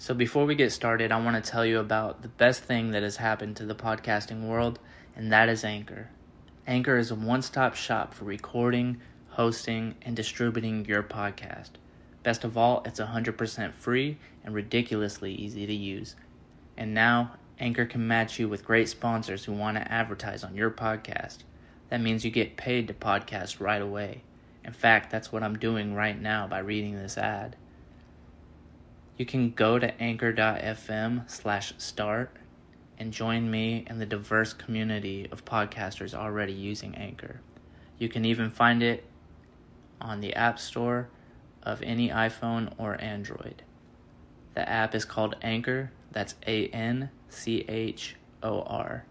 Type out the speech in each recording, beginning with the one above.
So, before we get started, I want to tell you about the best thing that has happened to the podcasting world, and that is Anchor. Anchor is a one stop shop for recording, hosting, and distributing your podcast. Best of all, it's 100% free and ridiculously easy to use. And now, Anchor can match you with great sponsors who want to advertise on your podcast. That means you get paid to podcast right away. In fact, that's what I'm doing right now by reading this ad. You can go to anchor.fm slash start and join me and the diverse community of podcasters already using Anchor. You can even find it on the App Store of any iPhone or Android. The app is called Anchor, that's A N C H O R.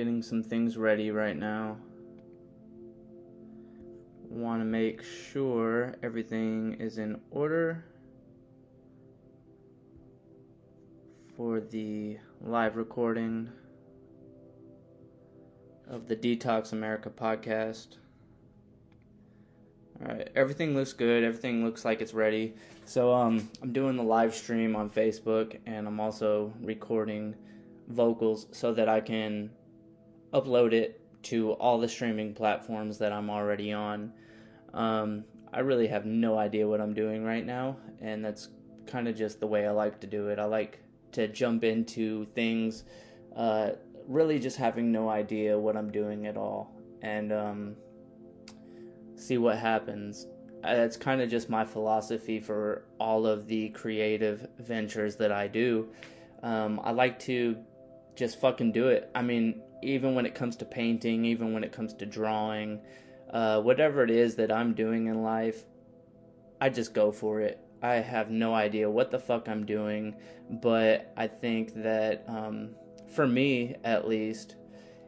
getting some things ready right now. Want to make sure everything is in order for the live recording of the Detox America podcast. All right, everything looks good. Everything looks like it's ready. So um, I'm doing the live stream on Facebook, and I'm also recording vocals so that I can upload it to all the streaming platforms that I'm already on. Um, I really have no idea what I'm doing right now, and that's kind of just the way I like to do it. I like to jump into things, uh, really just having no idea what I'm doing at all, and um, see what happens. Uh, that's kind of just my philosophy for all of the creative ventures that I do. Um, I like to just fucking do it. I mean, even when it comes to painting, even when it comes to drawing, uh, whatever it is that I'm doing in life, I just go for it. I have no idea what the fuck I'm doing, but I think that um, for me, at least,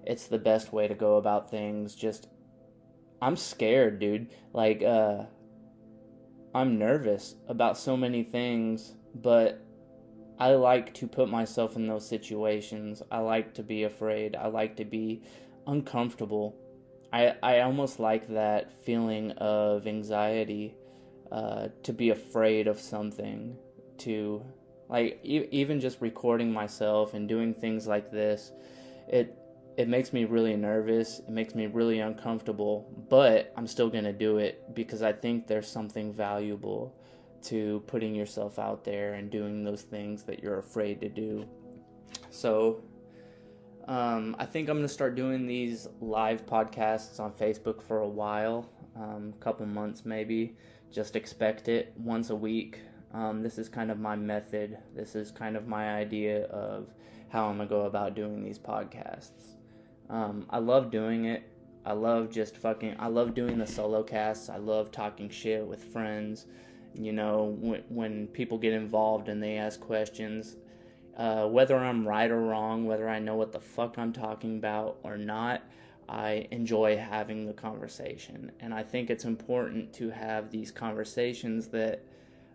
it's the best way to go about things. Just, I'm scared, dude. Like, uh, I'm nervous about so many things, but I like to put myself in those situations. I like to be afraid. I like to be uncomfortable. I I almost like that feeling of anxiety, uh, to be afraid of something, to like e- even just recording myself and doing things like this, it it makes me really nervous. It makes me really uncomfortable, but I'm still gonna do it because I think there's something valuable to putting yourself out there and doing those things that you're afraid to do. So, um, I think I'm going to start doing these live podcasts on Facebook for a while, um, a couple months maybe. Just expect it once a week. Um, this is kind of my method. This is kind of my idea of how I'm going to go about doing these podcasts. Um, I love doing it. I love just fucking, I love doing the solo casts. I love talking shit with friends you know when, when people get involved and they ask questions uh, whether i'm right or wrong whether i know what the fuck i'm talking about or not i enjoy having the conversation. And i think it's important to have these conversations that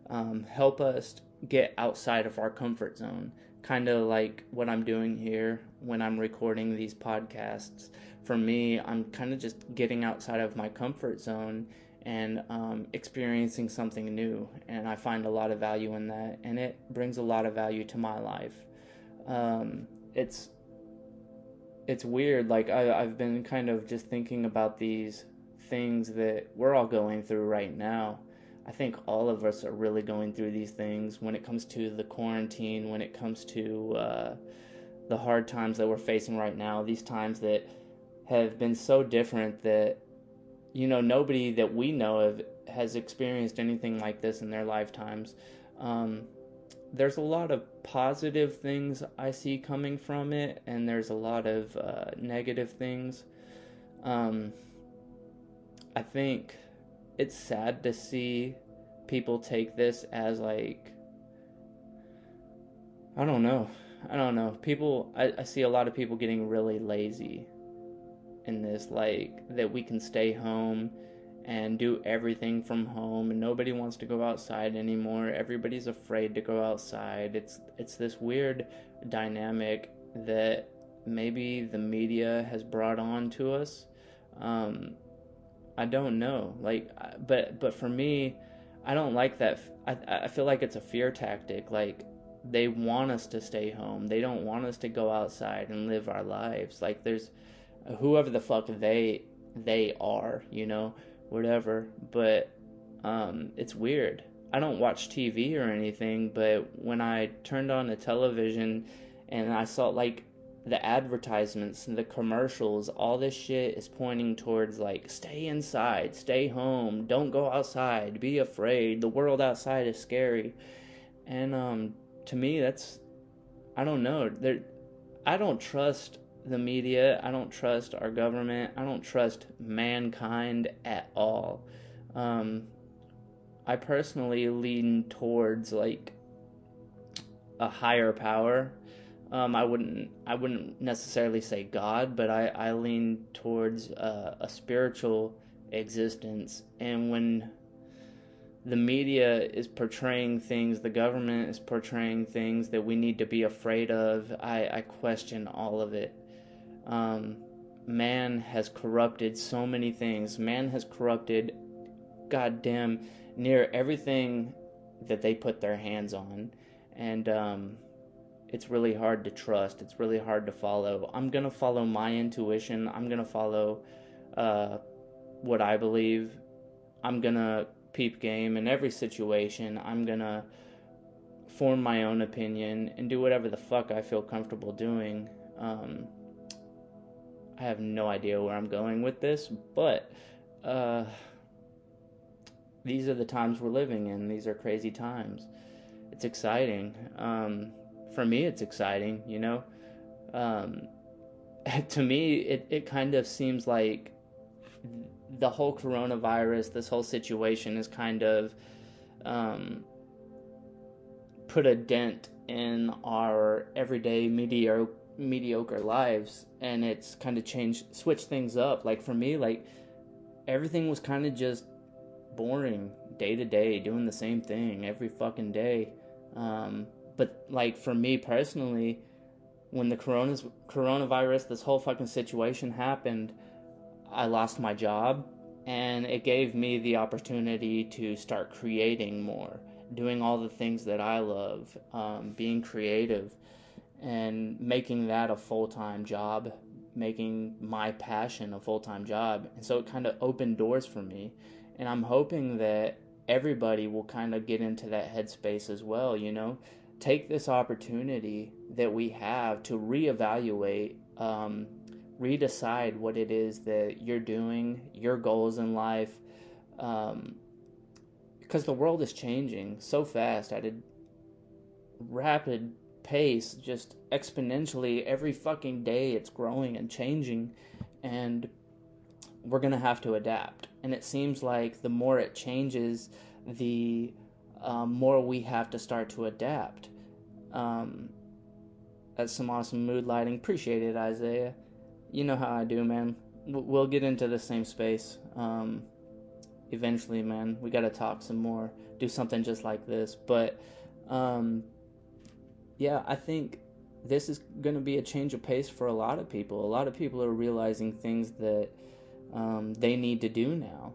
um, help us get outside of our comfort zone. Kind of like what i'm doing here when i'm recording these podcasts. For me i'm kind of just getting outside of my comfort zone and um, experiencing something new. And I find a lot of value in that, and it brings a lot of value to my life. Um, it's it's weird. Like I, I've been kind of just thinking about these things that we're all going through right now. I think all of us are really going through these things when it comes to the quarantine, when it comes to uh, the hard times that we're facing right now, these times that have been so different that you know, nobody that we know of has experienced anything like this in their lifetimes. Um, there's a lot of positive things I see coming from it, and there's a lot of uh, negative things. Um, I think it's sad to see people take this as like I don't know. I don't know. People I, I see a lot of people getting really lazy in this, like that we can stay home and do everything from home and nobody wants to go outside anymore. Everybody's afraid to go outside. It's it's this weird dynamic that maybe the media has brought on to us. Um, i don't know. Like but but for me i don't like that I, I feel like it's a fear tactic. Like they want us to stay home. They don't want us to go outside and live our lives. Like there's whoever the fuck they they are you know whatever. But um, it's weird. I don't watch TV or anything, but when I turned on the television and I saw like the advertisements and the commercials, all this shit is pointing towards like stay inside, stay home, don't go outside, be afraid. The world outside is scary. And um to me that's I don't know. There I don't trust the media. I don't trust our government. I don't trust mankind at all. Um, I personally lean towards like a higher power. Um, I wouldn't I wouldn't necessarily say God, but I, I lean towards uh, a spiritual existence. And when the media is portraying things, the government is portraying things that we need to be afraid of, I, I question all of it um, man has corrupted so many things. Man has corrupted, goddamn, near everything that they put their hands on. And um, it's really hard to trust. It's really hard to follow. I'm to follow my intuition. I'm to follow uh, what I believe. I'm to peep game in every situation. I'm to form my own opinion and do whatever the fuck I feel comfortable doing. Um, I have no idea where I'm going with this, but uh, these are the times we're living in. These are crazy times. It's exciting. Um, for me, it's exciting, you know? Um, to me, it, it kind of seems like the whole coronavirus, this whole situation is kind of um, put a dent in our everyday mediocre mediocre lives and it's kind of changed switched things up. Like for me like everything was kind of just boring day to day doing the same thing every fucking day. Um, but like for me personally when the coronas coronavirus this whole fucking situation happened i lost my job and it gave me the opportunity to start creating more doing all the things that i love um, being creative and making that a full time job, making my passion a full time job. And so it kind of opened doors for me. And I'm hoping that everybody will kind of get into that headspace as well, you know? Take this opportunity that we have to reevaluate, um, redecide what it is that you're doing, your goals in life. Um, because the world is changing so fast at a rapid pace just exponentially every fucking day it's growing and changing and we're going to have to adapt. And it seems like the more it changes the um, more we have to start to adapt. Um, that's some awesome mood lighting appreciate it isaiah. You know how i do man. We'll get into the same space um, eventually man. We got to talk some more do something just like this. But um, yeah, I think this is going to be a change of pace for a lot of people. A lot of people are realizing things that um, they need to do now.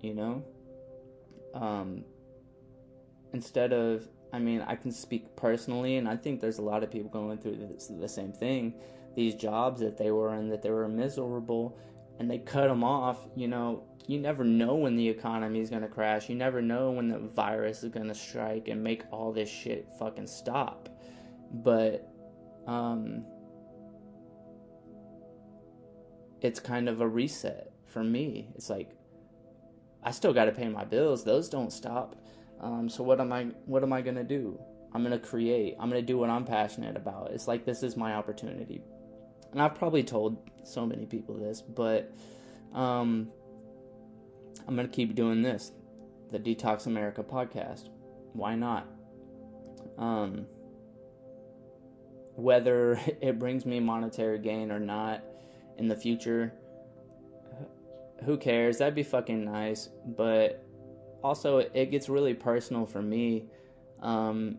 You know, um, instead of, I mean, I can speak personally, and I think there's a lot of people going through this, the same thing. These jobs that they were in, that they were miserable, and they cut them off. You know, you never know when the economy is going to crash. You never know when the virus is going to strike and make all this shit fucking stop. But um it's kind of a reset for me. It's like I still got to pay my bills. Those don't stop. Um, so what am I what am I going to do? I'm going to create. I'm going to do what I'm passionate about. It's like this is my opportunity. And I've probably told so many people this, but um, I'm going to keep doing this, the Detox America podcast. Why not? Um, whether it brings me monetary gain or not in the future, who cares? That'd be fucking nice. But also, it gets really personal for me. Um,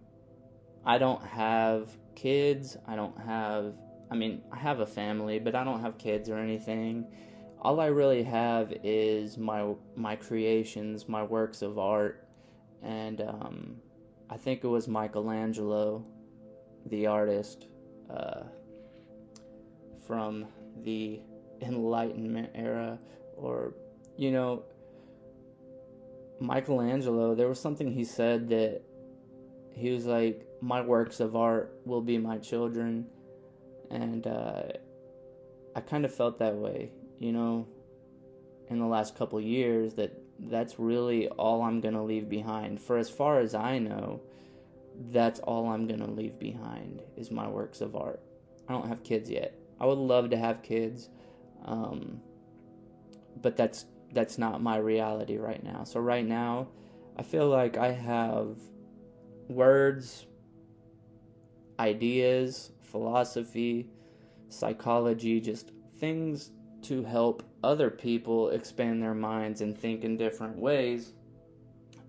I don't have kids. I don't have, I mean, I have a family, but I don't have kids or anything. All I really have is my my creations, my works of art, and um, I think it was Michelangelo, the artist, uh, from the Enlightenment era, or you know, Michelangelo. There was something he said that he was like, "My works of art will be my children," and uh, I kind of felt that way, you know, in the last couple years that that's really all I'm gonna leave behind. For as far as I know, that's all I'm gonna leave behind is my works of art. I don't have kids yet. I would love to have kids, um, but that's that's not my reality right now. So right now, I feel like I have words, ideas, philosophy, psychology, just things to help other people expand their minds and think in different ways.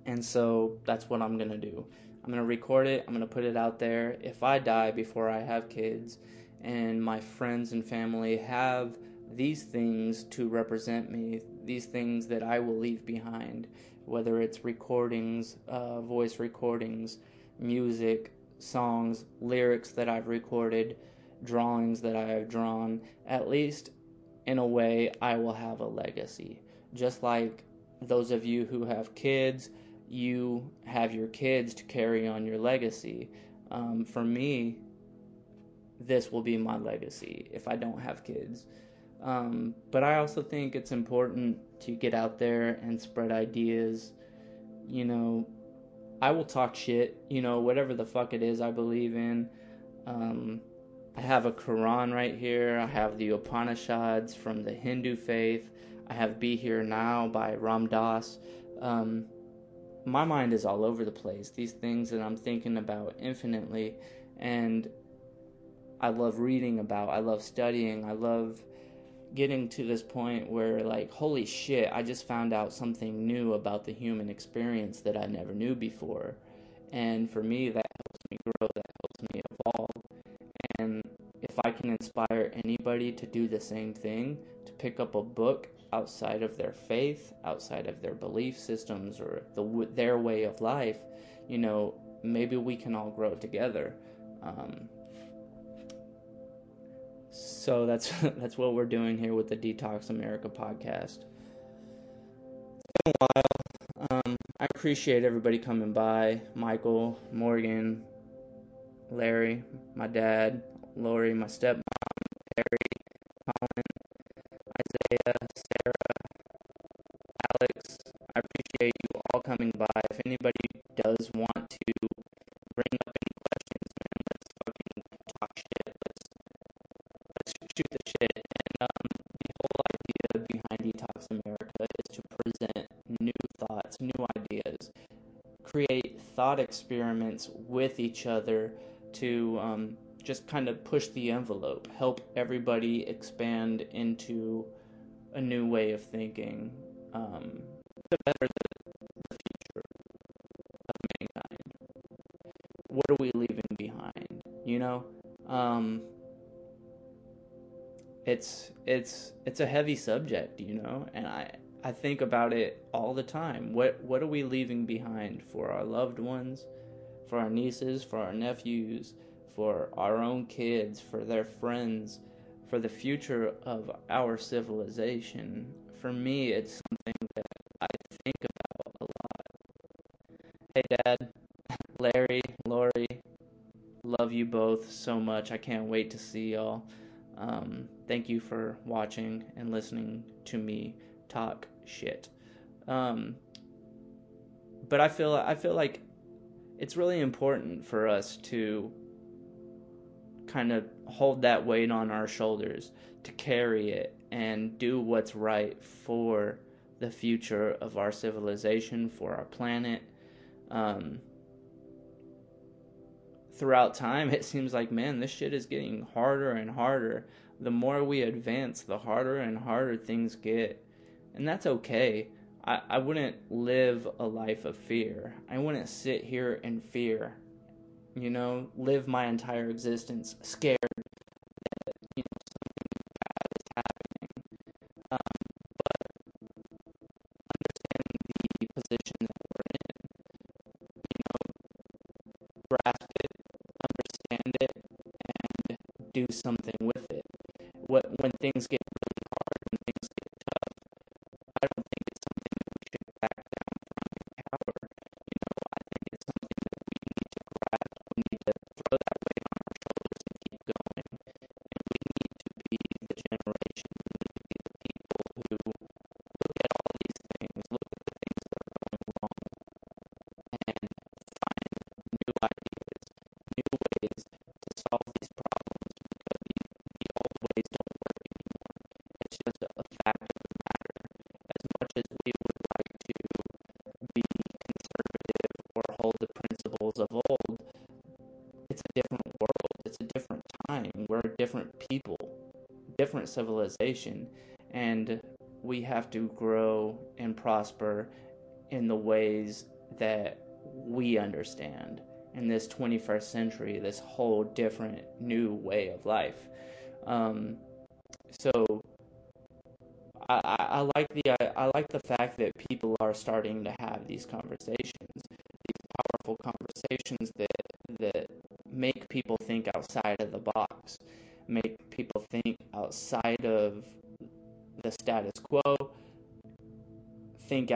And so that's what I'm going to do. I'm going to record it, I'm going to put it out there. If I die before I have kids and my friends and family have these things to represent me, these things that I will leave behind, whether it's recordings, uh, voice recordings, music, songs, lyrics that I've recorded, drawings that I have drawn, at least in a way, I will have a legacy. Just like those of you who have kids, you have your kids to carry on your legacy. Um, for me, this will be my legacy if I don't have kids. Um, but I also think it's important to get out there and spread ideas. You know, I will talk shit, you know, whatever the fuck it is I believe in. Um, I have a Quran right here. I have the Upanishads from the Hindu faith. I have Be Here Now by Ram Dass. Um, my mind is all over the place. These things that I'm thinking about infinitely. And I love reading about, I love studying, I love getting to this point where like holy shit i just found out something new about the human experience that i never knew before. And for me that helps me grow that helps me evolve. And if i can inspire anybody to do the same thing to pick up a book outside of their faith outside of their belief systems or the, their way of life you know maybe we can all grow together. Um, so that's that's what we're doing here with the Detox America podcast. It's been a while. Um, I appreciate everybody coming by. Michael, Morgan, Larry, my dad, Lori, my stepmom, Terry, Colin, Isaiah, thought experiments with each other to um, just kind of push the envelope, help everybody expand into a new way of thinking um, to better the, the future of mankind. What are we leaving behind? You know, um, it's it's it's a heavy subject, you know, and I I think about it all the time. What what are we leaving behind for our loved ones, for our nieces, for our nephews, for our own kids, for their friends, for the future of our civilization? For me, it's something that I think about a lot. Hey, Dad, Larry, Lori, love you both so much. I can't wait to see y'all. Um, thank you for watching and listening to me talk shit. Um, but I feel I feel like it's really important for us to kind of hold that weight on our shoulders to carry it and do what's right for the future of our civilization, for our planet. Um, throughout time, it seems like, man, this shit is getting harder and harder. The more we advance, the harder and harder things get. And that's okay. I, I wouldn't live a life of fear. I wouldn't sit here in fear, you know, live my entire existence scared that, you know, something bad is happening. Um, but understanding the position that we're in, you know, grasp it, understand it, and do something with it. What, when things get different people, different civilization, and we have to grow and prosper in the ways that we understand in this 21st century, this whole different new way of life. Um, so I, I, I like the I, I like the fact that people are starting to have these conversations, think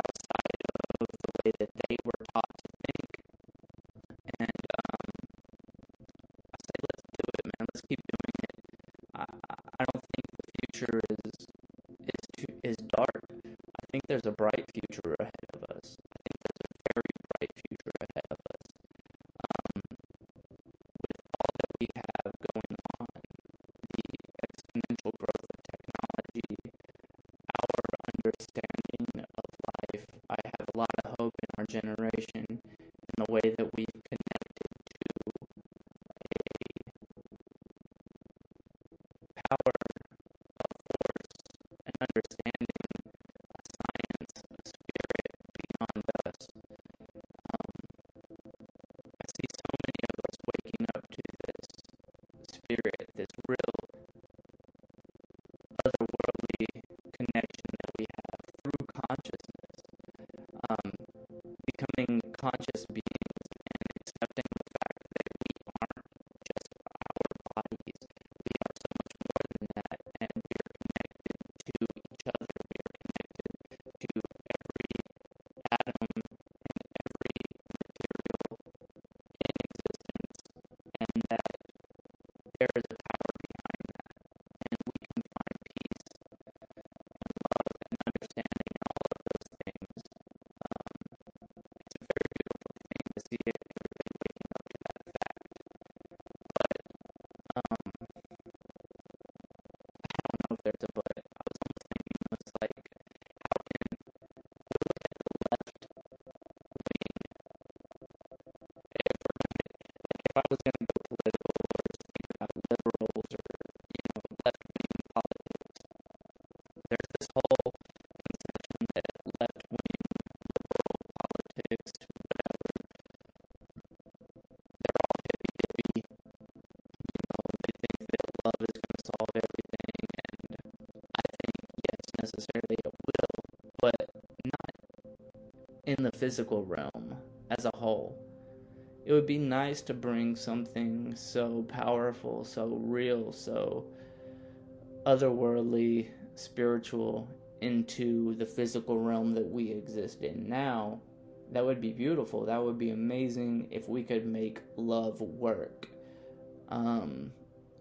generation and the way that we've connected to a power, a force, an understanding, a science, a spirit beyond us. Um, I see so many of us waking up to this spirit, this if I was gonna go political or think about liberals or you know left wing politics, there's this whole conception that left wing liberal politics, whatever, they're all hippy dippy. You know, they think that love is gonna solve everything and I think yes necessarily it will, but not in the physical realm as a whole. It would be nice to bring something so powerful, so real, so otherworldly, spiritual into the physical realm that we exist in now. That would be beautiful. That would be amazing if we could make love work. Um,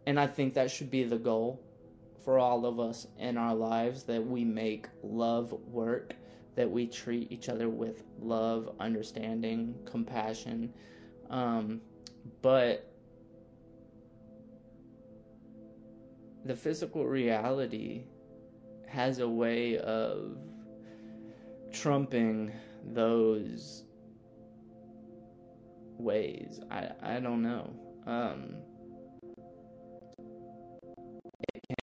and I think that should be the goal for all of us in our lives that we make love work, that we treat each other with love, understanding, compassion. Um, but the physical reality has a way of trumping those ways. I, I don't know. Um, it can.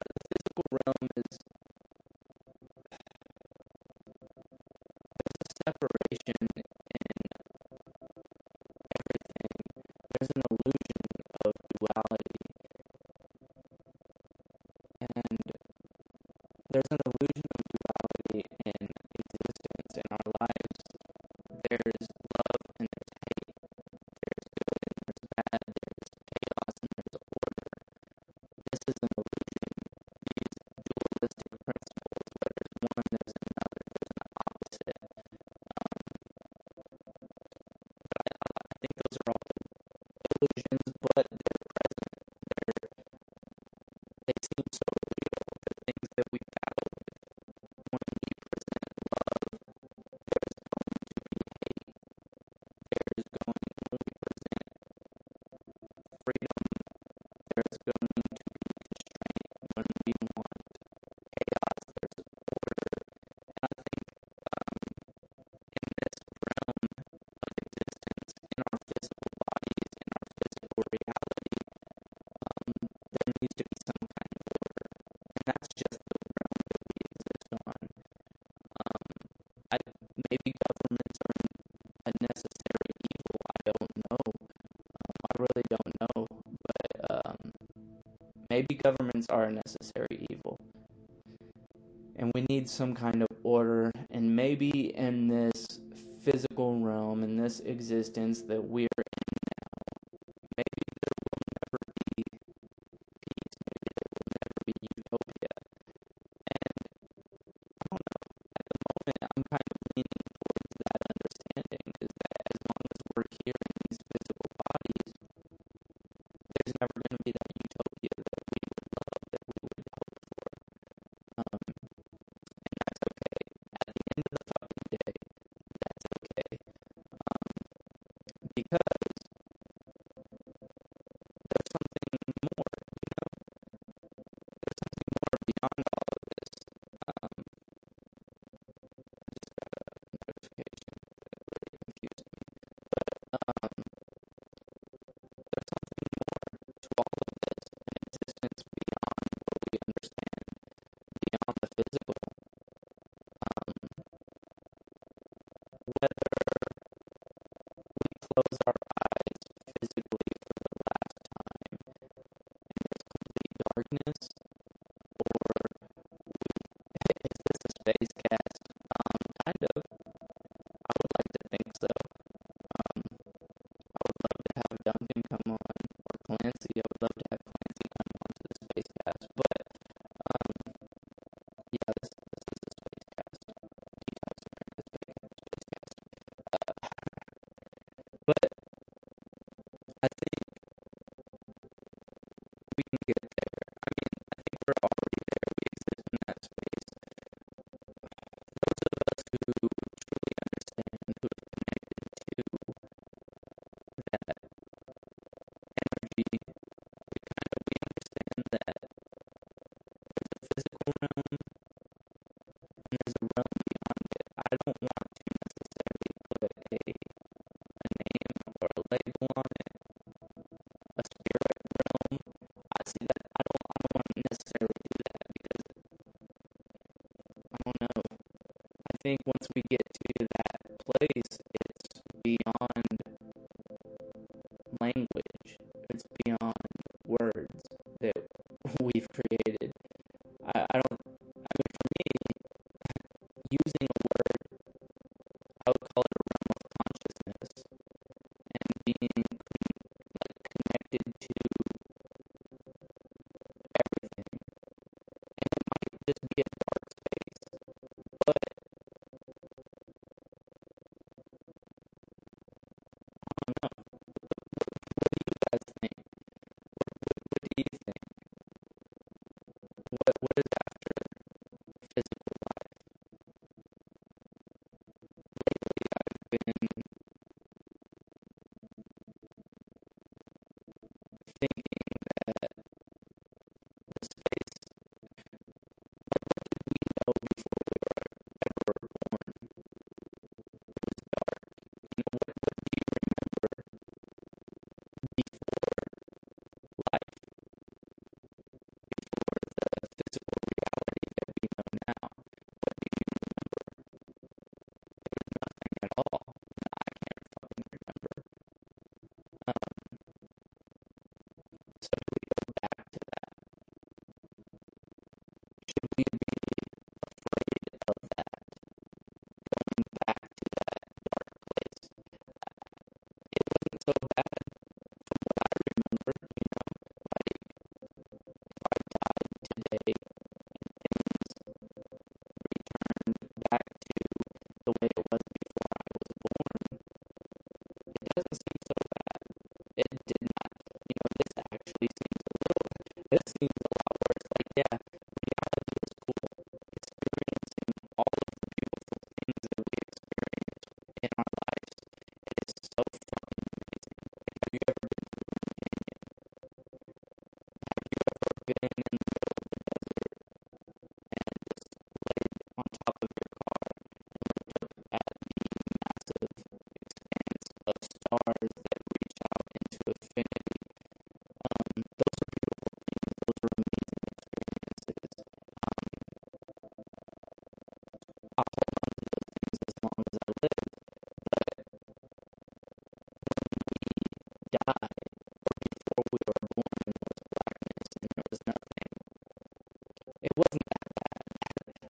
The physical realm is. There's a separation. Maybe governments are a necessary evil. And we need some kind of order. And maybe in this physical realm, in this existence that we are think once we get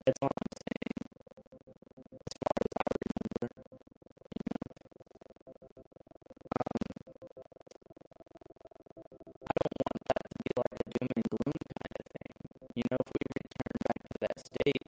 That's all I'm saying. As far as I remember, you know, um, I don't want that to be like a doom and gloom kind of thing. You know, if we return back to that state,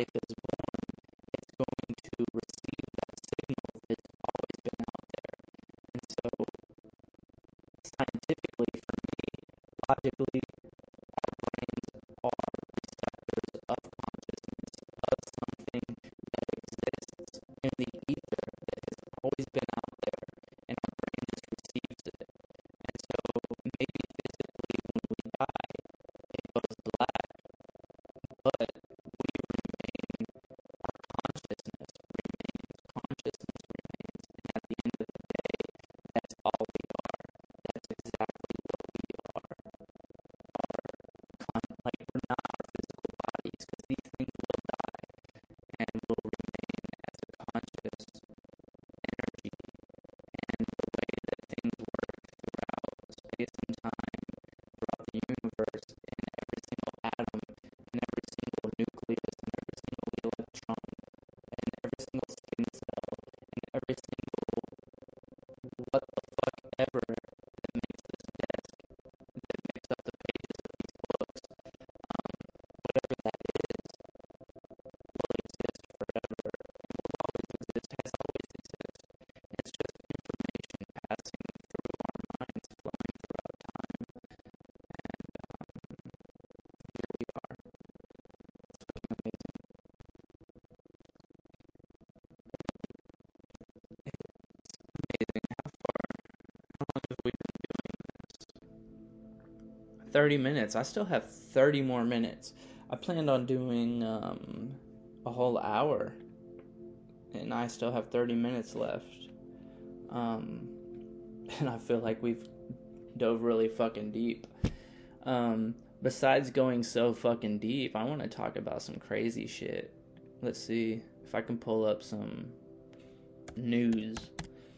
life is born, it's going to receive that signal that's always been out there. And so, scientifically, for me, logically, 30 minutes. I still have 30 more minutes. I planned on doing um, a whole hour, and I still have 30 minutes left. Um, and I feel like we've dove really fucking deep. Um, besides going so fucking deep, I want to talk about some crazy shit. Let's see if I can pull up some news.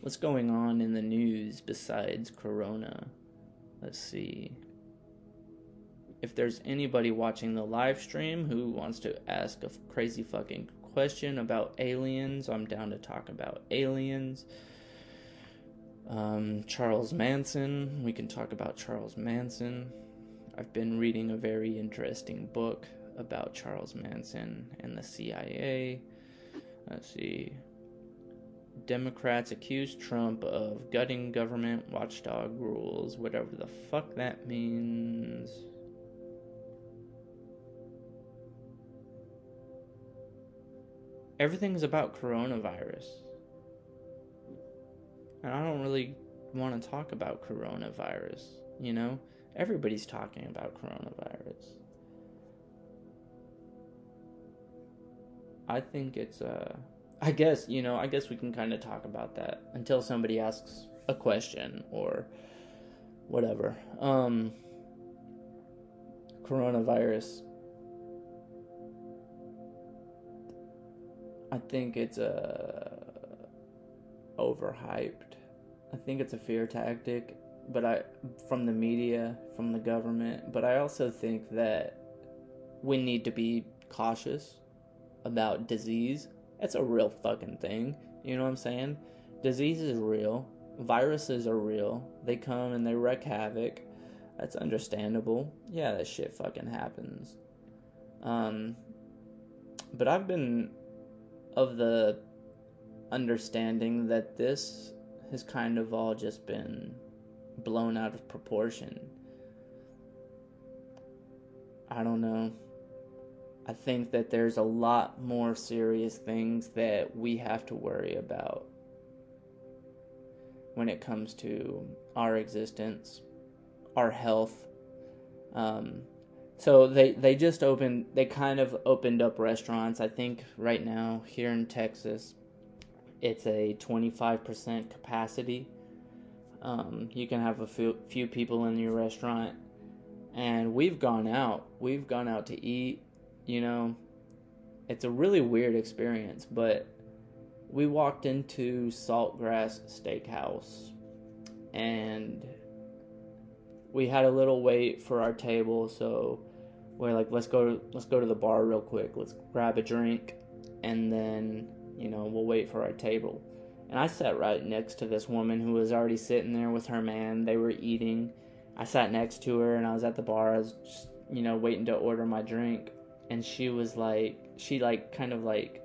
What's going on in the news besides Corona? Let's see if there's anybody watching the live stream who wants to ask a crazy fucking question about aliens, I'm down to talk about aliens. Um, Charles Manson, we can talk about Charles Manson. I've been reading a very interesting book about Charles Manson and the CIA. Let's see. Democrats accuse Trump of gutting government watchdog rules, whatever the fuck that means. everything's about coronavirus. And I don't really want to talk about coronavirus, you know? Everybody's talking about coronavirus. I think it's uh I guess, you know, I guess we can kind of talk about that until somebody asks a question or whatever. Um coronavirus I think it's uh overhyped. I think it's a fear tactic, but I from the media, from the government, but I also think that we need to be cautious about disease. It's a real fucking thing. You know what I'm saying? Disease is real. Viruses are real. They come and they wreak havoc. That's understandable. Yeah, that shit fucking happens. Um, but I've been of the understanding that this has kind of all just been blown out of proportion. I don't know. I think that there's a lot more serious things that we have to worry about when it comes to our existence, our health. Um, so they they just opened they kind of opened up restaurants. I think right now here in Texas, it's a 25% capacity. Um, you can have a few, few people in your restaurant, and we've gone out. We've gone out to eat you know, it's a really weird experience, but we walked into Saltgrass Steakhouse and we had a little wait for our table, so we're like, let's go let's go to the bar real quick. Let's grab a drink and then, you know, we'll wait for our table. And I sat right next to this woman who was already sitting there with her man. They were eating. I sat next to her and I was at the bar. I was just, you know, waiting to order my drink and she was like she like kind of like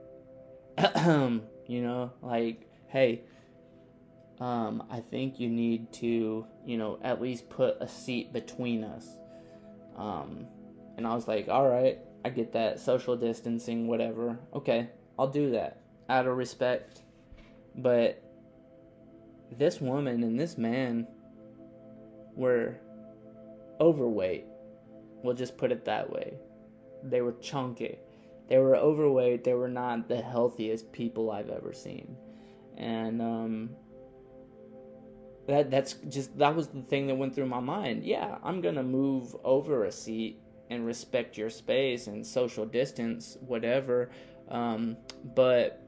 you know like hey um i think you need to you know at least put a seat between us um and i was like all right i get that social distancing whatever okay i'll do that out of respect but this woman and this man were overweight we'll just put it that way they were chunky. They were overweight. They were not the healthiest people I've ever seen. And um, that that's just that was the thing that went through my mind. Yeah, I'm gonna move over a seat and respect your space and social distance, whatever. Um, but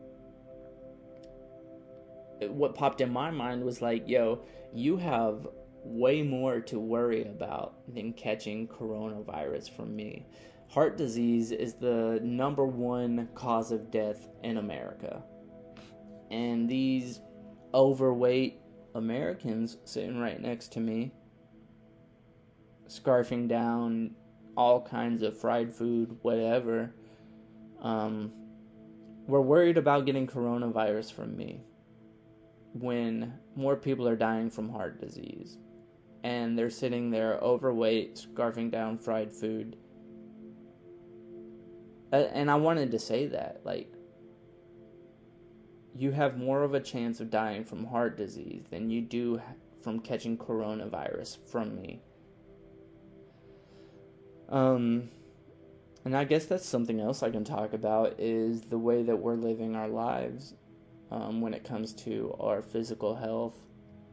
what popped in my mind was like, yo, you have way more to worry about than catching coronavirus from me heart disease is the number one cause of death in America. And these overweight Americans sitting right next to me, scarfing down all kinds of fried food, whatever, um, were worried about getting coronavirus from me when more people are dying from heart disease. And they're sitting there overweight, scarfing down fried food and I wanted to say that like you have more of a chance of dying from heart disease than you do from catching coronavirus from me. Um and I guess that's something else I can talk about is the way that we're living our lives um, when it comes to our physical health.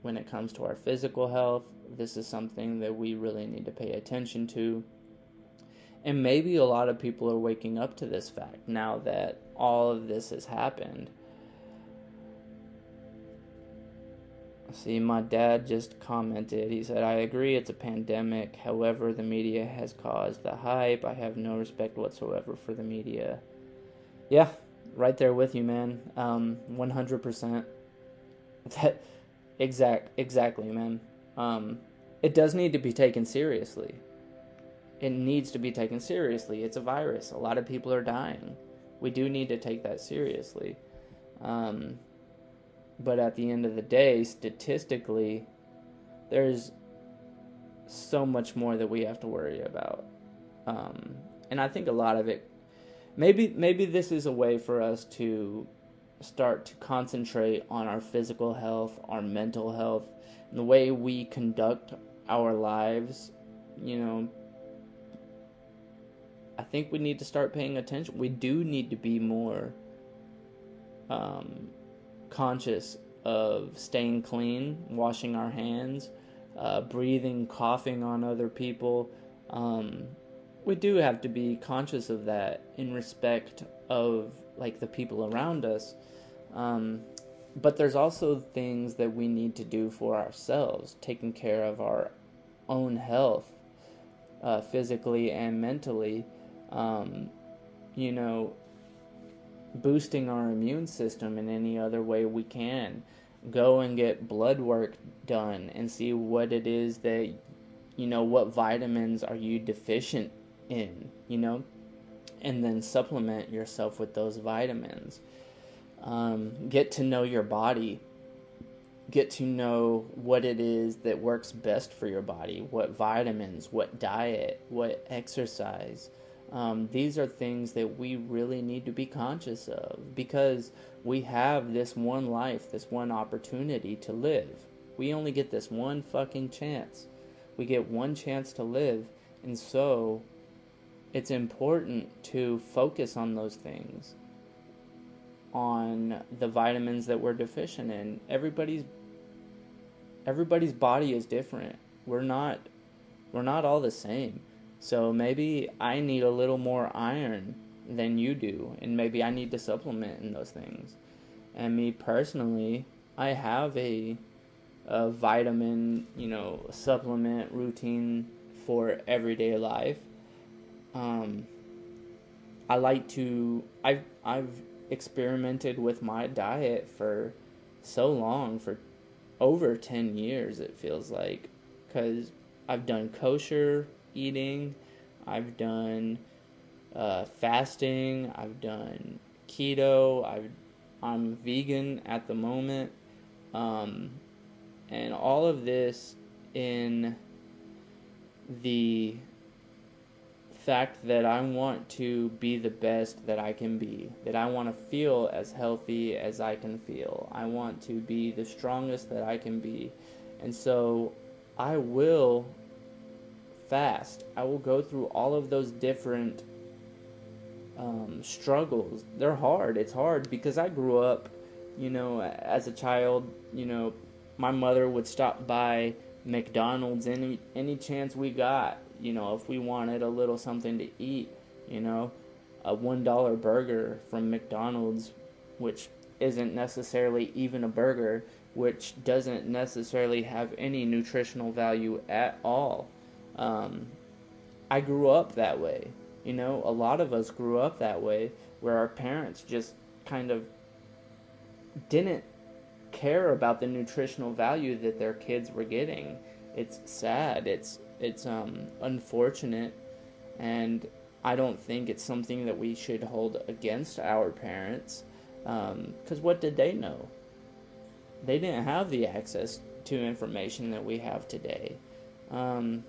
When it comes to our physical health, this is something that we really need to pay attention to and maybe a lot of people are waking up to this fact now that all of this has happened. See, my dad just commented. He said, I agree it's a pandemic. However, the media has caused the hype. I have no respect whatsoever for the media. Yeah, right there with you, man. Um, 100%. That, exact, exactly, man. Um, it does need to be taken seriously it needs to be taken seriously. It's a virus. A lot of people are dying. We do need to take that seriously. Um, but at the end of the day, statistically, there's so much more that we have to worry about. Um, and I think a lot of it, maybe maybe this is a way for us to start to concentrate on our physical health, our mental health, and the way we conduct our lives, you know, I think we need to start paying attention. We do need to be more um, conscious of staying clean, washing our hands, uh, breathing, coughing on other people. Um, we do have to be conscious of that in respect of like the people around us. Um, but there's also things that we need to do for ourselves, taking care of our own health, uh, physically and mentally. Um, you know, boosting our immune system in any other way we can. Go and get blood work done and see what it is that, you know, what vitamins are you deficient in, you know, and then supplement yourself with those vitamins. Um, get to know your body. Get to know what it is that works best for your body, what vitamins, what diet, what exercise. Um, these are things that we really need to be conscious of because we have this one life, this one opportunity to live. We only get this one fucking chance. We get one chance to live, and so it's important to focus on those things on the vitamins that we're deficient in everybody's everybody's body is different we're not we're not all the same so maybe I need a little more iron than you do, and maybe I need to supplement in those things. And me personally, I have a, a vitamin, you know, supplement routine for everyday life. Um, I like to. I've I've experimented with my diet for so long, for over ten years. It feels like, because I've done kosher eating. I've done uh, fasting. I've done keto. I've, I'm vegan at the moment. Um, and all of this in the fact that I want to be the best that I can be, that I want to feel as healthy as I can feel. I want to be the strongest that I can be. And so I will fast. I will go through all of those different um, struggles. They're hard. It's hard because I grew up, you know, as a child. You know, my mother would stop by McDonald's any any chance we got. You know, if we wanted a little something to eat. You know, a one dollar burger from McDonald's, which isn't necessarily even a burger, which doesn't necessarily have any nutritional value at all. Um, I grew up that way. You know, a lot of us grew up that way where our parents just kind of didn't care about the nutritional value that their kids were getting. It's sad. It's it's um, unfortunate, and I don't think it's something that we should hold against our parents. Because um, what did they know? They didn't have the access to information that we have today. Um,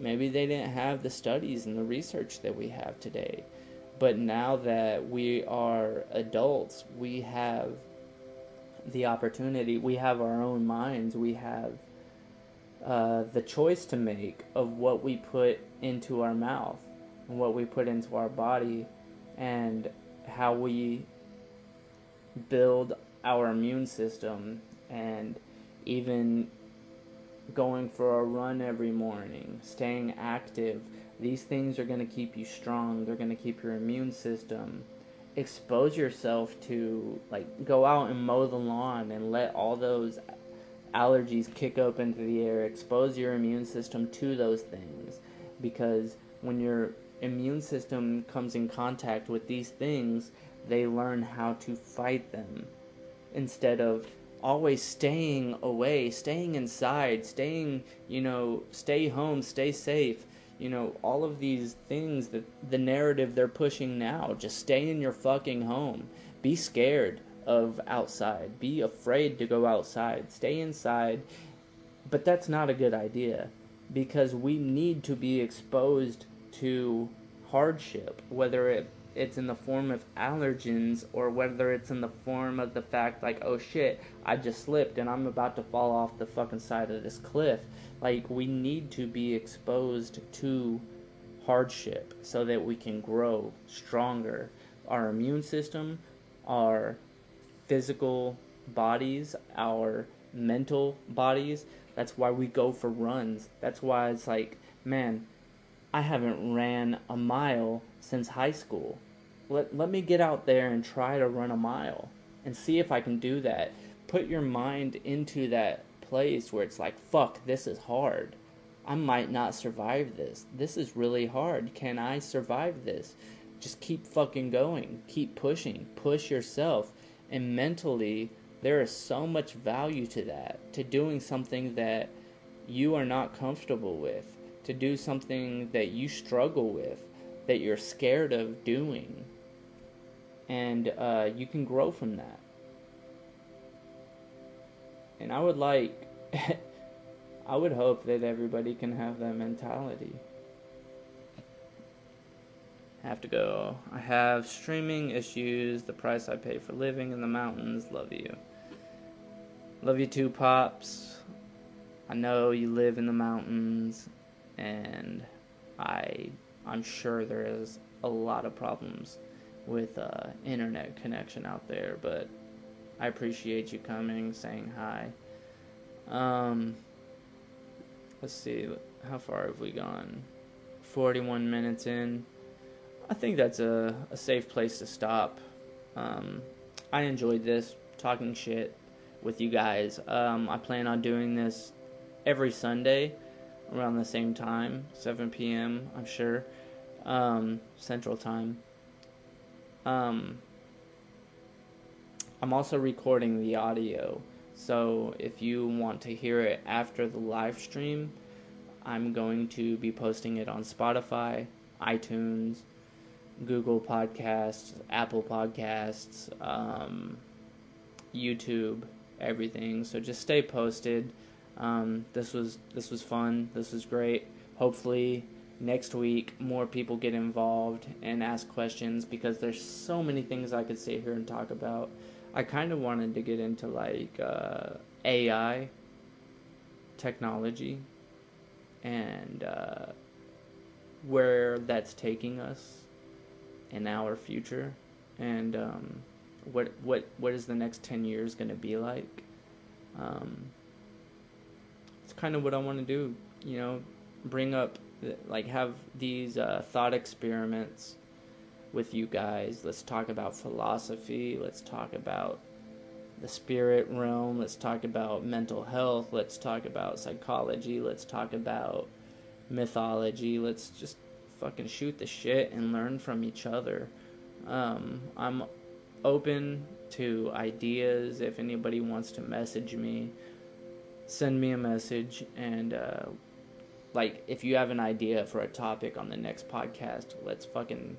Maybe they didn't have the studies and the research that we have today. But now that we are adults, we have the opportunity, we have our own minds, we have uh, the choice to make of what we put into our mouth and what we put into our body and how we build our immune system and even going for a run every morning, staying active. These things are going to keep you strong. They're going to keep your immune system. Expose yourself to, like, go out and mow the lawn and let all those allergies kick up into the air. Expose your immune system to those things. Because when your immune system comes in contact with these things, they learn how to fight them instead of always staying away, staying inside, staying, you know, stay home, stay safe. You know, all of these things that the narrative they're pushing now, just stay in your fucking home. Be scared of outside. Be afraid to go outside. Stay inside. But that's not a good idea because we need to be exposed to hardship, whether it it's in the form of allergens or whether it's in the form of the fact like oh shit i just slipped and i'm about to fall off the fucking side of this cliff. Like we need to be exposed to hardship so that we can grow stronger. Our immune system our physical bodies our mental bodies that's why we go for runs. That's why it's like man I haven't ran a mile since high school. Let, let me get out there and try to run a mile and see if I can do that. Put your mind into that place where it's like, fuck, this is hard. I might not survive this. This is really hard. Can I survive this? Just keep fucking going. Keep pushing. Push yourself. And mentally, there is so much value to that, to doing something that you are not comfortable with to do something that you struggle with, that you're scared of doing. And uh, you can grow from that. And I would like, I would hope that everybody can have that mentality. Have to go. I have streaming issues, the price I pay for living in the mountains. Love you. Love you too, Pops. I know you live in the mountains and I I'm sure there is a lot of problems with uh, internet connection out there, but I appreciate you coming, saying hi. Um, let's see, how far have we gone? 41 minutes in. I think that's a, a safe place to stop. Um, I enjoyed this, talking shit with you guys. Um, I plan on doing this every Sunday around the same time, 7 p.m. I'm sure, um, Central Time. Um, I'm also recording the audio, so if you want to hear it after the live stream, I'm going to be posting it on Spotify, iTunes, Google Podcasts, Apple Podcasts, um, YouTube, everything. So just stay posted. Um, this was this was fun. This was great. Hopefully next week more people get involved and ask questions because there's so many things I could sit here and talk about. I kind of wanted to get into like uh, AI technology and uh, where that's taking us in our future and um, what what what is the next 10 years going to be like um, it's kind of what I want to do. You know, bring up like have these uh, thought experiments with you guys. Let's talk about philosophy. Let's talk about the spirit realm. Let's talk about mental health. Let's talk about psychology. Let's talk about mythology. Let's just fucking shoot the shit and learn from each other. Um, I'm open to ideas if anybody wants to message me send me a message and uh, like if you have an idea for a topic on the next podcast let's fucking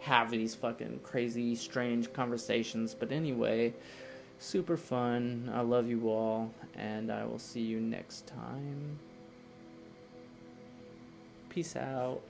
have these fucking crazy strange conversations. But anyway super fun. I love you all and i will see you next time. Peace out